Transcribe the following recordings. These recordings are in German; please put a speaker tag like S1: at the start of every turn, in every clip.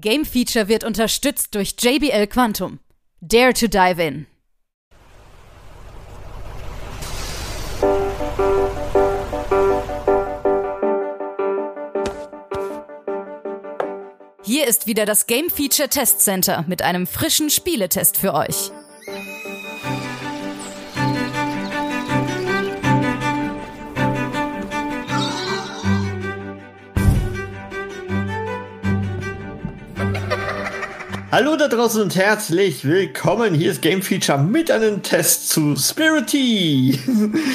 S1: Game Feature wird unterstützt durch JBL Quantum. Dare to dive in. Hier ist wieder das Game Feature Test Center mit einem frischen Spieletest für euch.
S2: Hallo da draußen und herzlich willkommen. Hier ist Game Feature mit einem Test zu Spirity.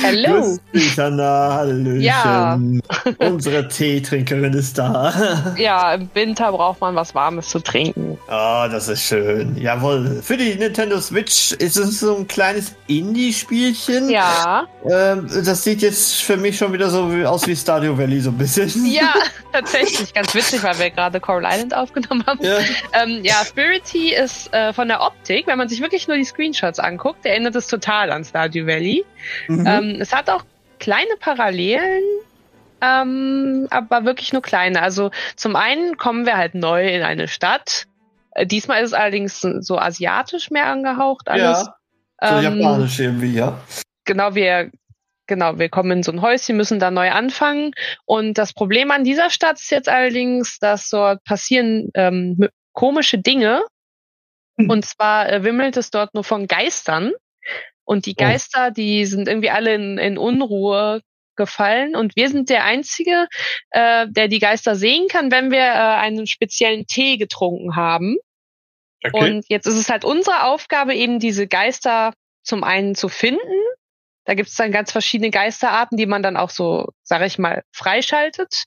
S3: Hallo.
S2: Anna, Hallöchen.
S3: Ja.
S2: Unsere Teetrinkerin ist da.
S3: Ja, im Winter braucht man was Warmes zu trinken.
S2: Oh, das ist schön. Jawohl. Für die Nintendo Switch ist es so ein kleines Indie-Spielchen.
S3: Ja.
S2: Ähm, das sieht jetzt für mich schon wieder so aus wie Stardew Valley so ein bisschen.
S3: Ja, tatsächlich. Ganz witzig, weil wir gerade Coral Island aufgenommen haben.
S2: Ja.
S3: Ähm, ja, Spirity ist äh, von der Optik, wenn man sich wirklich nur die Screenshots anguckt, erinnert es total an Stardew Valley.
S2: Mhm.
S3: Ähm, es hat auch kleine Parallelen, ähm, aber wirklich nur kleine. Also zum einen kommen wir halt neu in eine Stadt. Äh, diesmal ist es allerdings so asiatisch mehr angehaucht alles.
S2: Ja, so
S3: Ähm,
S2: japanisch irgendwie, ja.
S3: genau, wir, genau, wir kommen in so ein Häuschen, müssen da neu anfangen. Und das Problem an dieser Stadt ist jetzt allerdings, dass dort passieren ähm, komische Dinge.
S2: Hm.
S3: Und zwar äh, wimmelt es dort nur von Geistern. Und die
S2: Oh.
S3: Geister, die sind irgendwie alle in, in Unruhe gefallen. Und wir sind der Einzige, äh, der die Geister sehen kann, wenn wir äh, einen speziellen Tee getrunken haben. Und jetzt ist es halt unsere Aufgabe, eben diese Geister zum einen zu finden. Da gibt es dann ganz verschiedene Geisterarten, die man dann auch so, sage ich mal, freischaltet.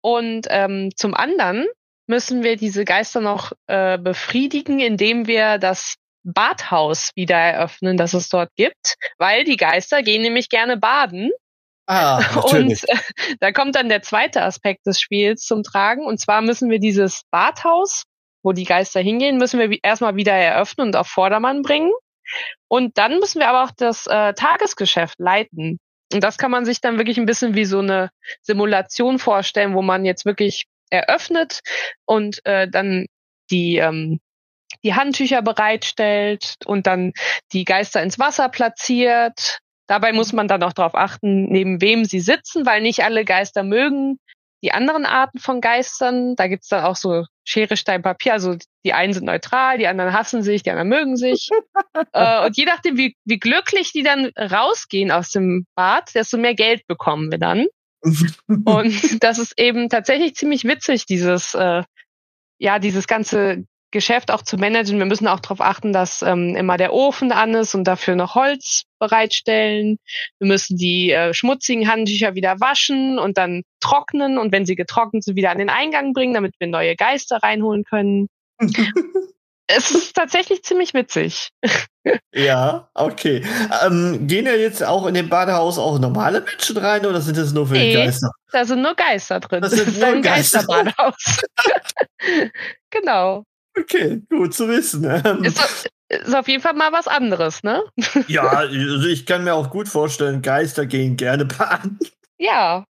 S3: Und ähm, zum anderen müssen wir diese Geister noch äh, befriedigen, indem wir das Badhaus wieder eröffnen, das es dort gibt, weil die Geister gehen nämlich gerne baden.
S2: Ah, natürlich.
S3: Und äh, da kommt dann der zweite Aspekt des Spiels zum Tragen. Und zwar müssen wir dieses Badhaus, wo die Geister hingehen, müssen wir wi- erstmal wieder eröffnen und auf Vordermann bringen. Und dann müssen wir aber auch das äh, Tagesgeschäft leiten. Und das kann man sich dann wirklich ein bisschen wie so eine Simulation vorstellen, wo man jetzt wirklich eröffnet und äh, dann die ähm, die Handtücher bereitstellt und dann die Geister ins Wasser platziert. Dabei muss man dann auch darauf achten, neben wem sie sitzen, weil nicht alle Geister mögen die anderen Arten von Geistern. Da gibt's dann auch so Schere, Stein, Papier. Also die einen sind neutral, die anderen hassen sich, die anderen mögen sich. äh, und je nachdem, wie, wie glücklich die dann rausgehen aus dem Bad, desto mehr Geld bekommen wir dann. Und das ist eben tatsächlich ziemlich witzig, dieses, äh, ja, dieses ganze Geschäft auch zu managen. Wir müssen auch darauf achten, dass ähm, immer der Ofen an ist und dafür noch Holz bereitstellen. Wir müssen die äh, schmutzigen Handtücher wieder waschen und dann trocknen und wenn sie getrocknet sind, wieder an den Eingang bringen, damit wir neue Geister reinholen können. es ist tatsächlich ziemlich witzig.
S2: Ja, okay. Ähm, gehen ja jetzt auch in dem Badehaus auch normale Menschen rein oder sind das nur für die
S3: Nee.
S2: Geister?
S3: Da sind nur Geister drin.
S2: Das sind
S3: ist
S2: nur
S3: ein
S2: Geister.
S3: Geisterbadhaus. genau.
S2: Okay, gut zu wissen.
S3: Ist, ist auf jeden Fall mal was anderes, ne?
S2: ja, also ich kann mir auch gut vorstellen, Geister gehen gerne baden.
S3: Ja.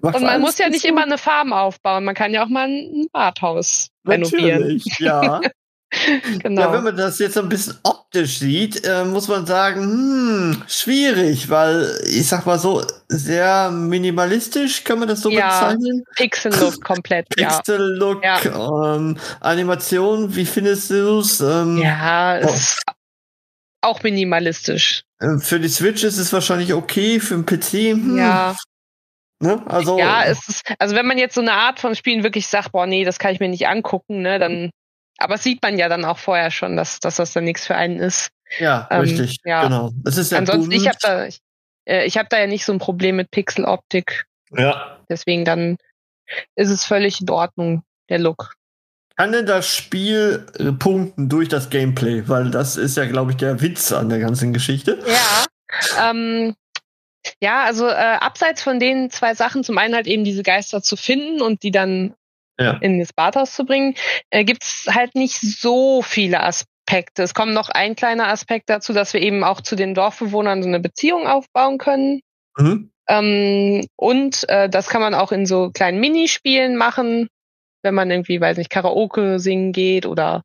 S2: Macht
S3: Und man muss ja nicht
S2: gut.
S3: immer eine Farm aufbauen. Man kann ja auch mal ein Badhaus renovieren.
S2: Natürlich, ja.
S3: Genau.
S2: Ja, wenn man das jetzt so ein bisschen optisch sieht, äh, muss man sagen, hm, schwierig, weil ich sag mal so, sehr minimalistisch, kann man das so
S3: Ja,
S2: bezeichnen?
S3: Pixel-Look komplett, ja.
S2: Pixel-Look, ähm, Animation, wie findest du es? Ähm,
S3: Ja,
S2: Oh.
S3: ist auch minimalistisch.
S2: äh, Für die Switch ist es wahrscheinlich okay, für den PC, hm,
S3: Ja,
S2: ne? Also,
S3: ja, es ist, also wenn man jetzt so eine Art von Spielen wirklich sagt, boah, nee, das kann ich mir nicht angucken, ne, dann, aber das sieht man ja dann auch vorher schon, dass, dass das dann nichts für einen ist.
S2: ja,
S3: ähm,
S2: richtig,
S3: ja.
S2: genau. Es ist ja
S3: Ansonsten, ich
S2: bunt.
S3: habe da, ich, äh, ich habe da ja nicht so ein Problem mit Pixel-Optik,
S2: ja.
S3: deswegen dann ist es völlig in Ordnung, der Look.
S2: Kann denn das Spiel äh, punkten durch das Gameplay? Weil das ist ja, glaube ich, der Witz an der ganzen Geschichte.
S3: Ja. Ähm, ja, also äh, abseits von den zwei Sachen, zum einen halt eben diese Geister zu finden und die dann
S2: Ja.
S3: in das Badhaus zu bringen, äh, gibt's halt nicht so viele Aspekte. Es kommt noch ein kleiner Aspekt dazu, dass wir eben auch zu den Dorfbewohnern so eine Beziehung aufbauen können.
S2: Mhm.
S3: Ähm, und äh, das kann man auch in so kleinen Minispielen machen. wenn man irgendwie, weiß nicht, Karaoke singen geht oder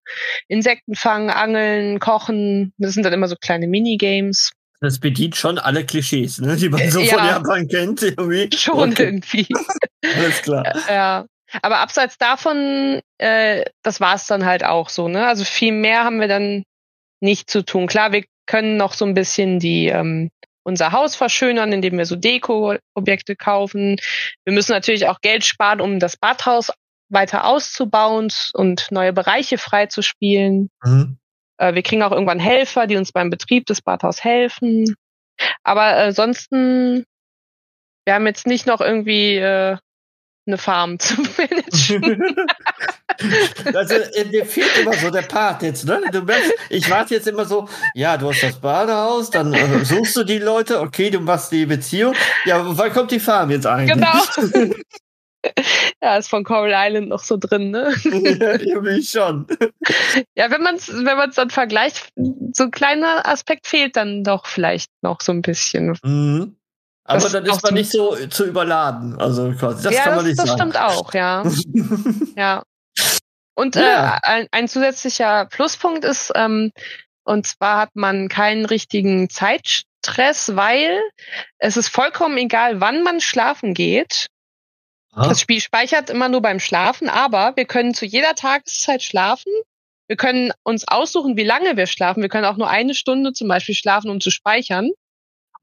S3: Insekten fangen, angeln, kochen. Das sind dann immer so kleine Minigames.
S2: Das bedient schon alle Klischees, ne, die man so ja, von Japan kennt. Irgendwie.
S3: Schon okay. irgendwie.
S2: Alles klar.
S3: Ja. Aber abseits davon, äh, das war es dann halt auch so. Ne? Also viel mehr haben wir dann nicht zu tun. Klar, wir können noch so ein bisschen die ähm, unser Haus verschönern, indem wir so Deko-Objekte kaufen. Wir müssen natürlich auch Geld sparen, um das Badhaus weiter auszubauen und neue Bereiche freizuspielen. Mhm. Äh, wir kriegen auch irgendwann Helfer, die uns beim Betrieb des Badhaus helfen. Aber ansonsten, wir haben jetzt nicht noch irgendwie äh, eine Farm zu managen.
S2: also äh, mir fehlt immer so der Part jetzt, ne? Du merkst, ich warte jetzt immer so, ja, du hast das Badehaus, dann äh, suchst du die Leute, okay, du machst die Beziehung. Ja, wann kommt die Farm jetzt eigentlich?
S3: Genau. ja, ist von Coral Island noch so drin, ne?
S2: ja, irgendwie schon.
S3: Ja, wenn man es wenn man's dann vergleicht, so ein kleiner Aspekt fehlt dann doch vielleicht noch so ein bisschen.
S2: Mhm. Aber das dann ist man nicht so zu überladen. Also quasi. Das
S3: ja,
S2: kann man
S3: nicht
S2: das
S3: sagen. stimmt auch, ja. ja. Und ja. Äh, ein, ein, zusätzlicher Pluspunkt ist, ähm, und zwar hat man keinen richtigen Zeitstress, weil es ist vollkommen egal, wann man schlafen geht. Ah. Das Spiel speichert immer nur beim Schlafen, aber wir können zu jeder Tageszeit schlafen. Wir können uns aussuchen, wie lange wir schlafen. Wir können auch nur eine Stunde zum Beispiel schlafen, um zu speichern.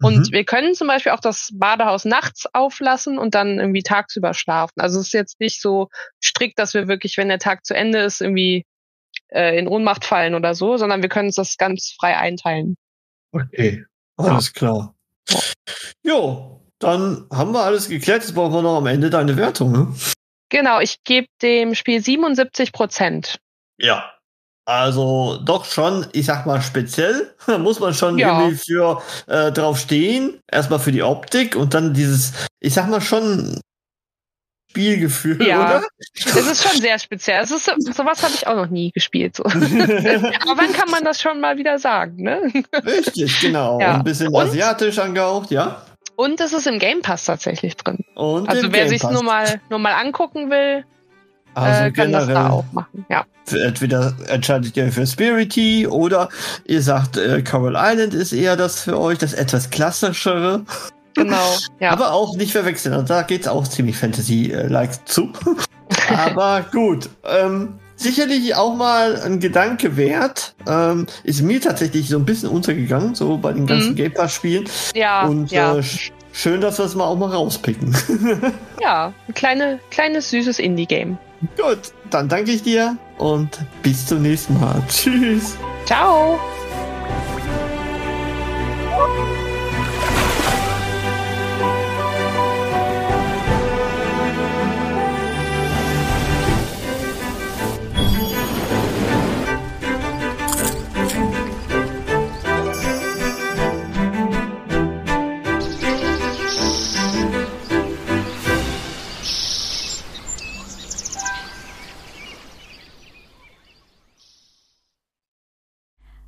S3: Und mhm. wir können zum Beispiel auch das Badehaus nachts auflassen und dann irgendwie tagsüber schlafen. Also es ist jetzt nicht so strikt, dass wir wirklich, wenn der Tag zu Ende ist, irgendwie äh, in Ohnmacht fallen oder so, sondern wir können uns das ganz frei einteilen.
S2: Okay, alles ja. klar. Jo, dann haben wir alles geklärt. Jetzt brauchen wir noch am Ende deine Wertung. Ne?
S3: Genau, ich gebe dem Spiel 77 Prozent.
S2: Ja, also doch schon, ich sag mal, speziell. Da muss man schon ja. irgendwie für äh, drauf stehen. Erstmal für die Optik und dann dieses, ich sag mal, schon Spielgefühl, ja. oder?
S3: Es ist schon sehr speziell. Es ist, sowas habe ich auch noch nie gespielt. So. Aber wann kann man das schon mal wieder sagen, ne?
S2: Richtig, genau. Ja. Ein bisschen und, asiatisch angehaucht, ja.
S3: Und es ist im Game Pass tatsächlich drin. Und also wer sich nur mal, nur mal angucken will, also äh, kann das da auch machen. Ja.
S2: Entweder entscheidet ihr für Spirity oder ihr sagt, äh, Coral Island ist eher das für euch, das etwas klassischere.
S3: Genau,
S2: ja. Aber auch nicht verwechseln. Und da geht's auch ziemlich Fantasy-like zu. Aber gut. Ähm, sicherlich auch mal ein Gedanke wert. Ähm, ist mir tatsächlich so ein bisschen untergegangen, so bei den ganzen mhm. Game Pass-Spielen.
S3: Ja.
S2: Und
S3: ja.
S2: Äh, schön, dass wir es mal auch mal rauspicken.
S3: ja, ein kleine, kleines, süßes Indie-Game.
S2: Gut, dann danke ich dir und bis zum nächsten Mal. Tschüss.
S3: Ciao.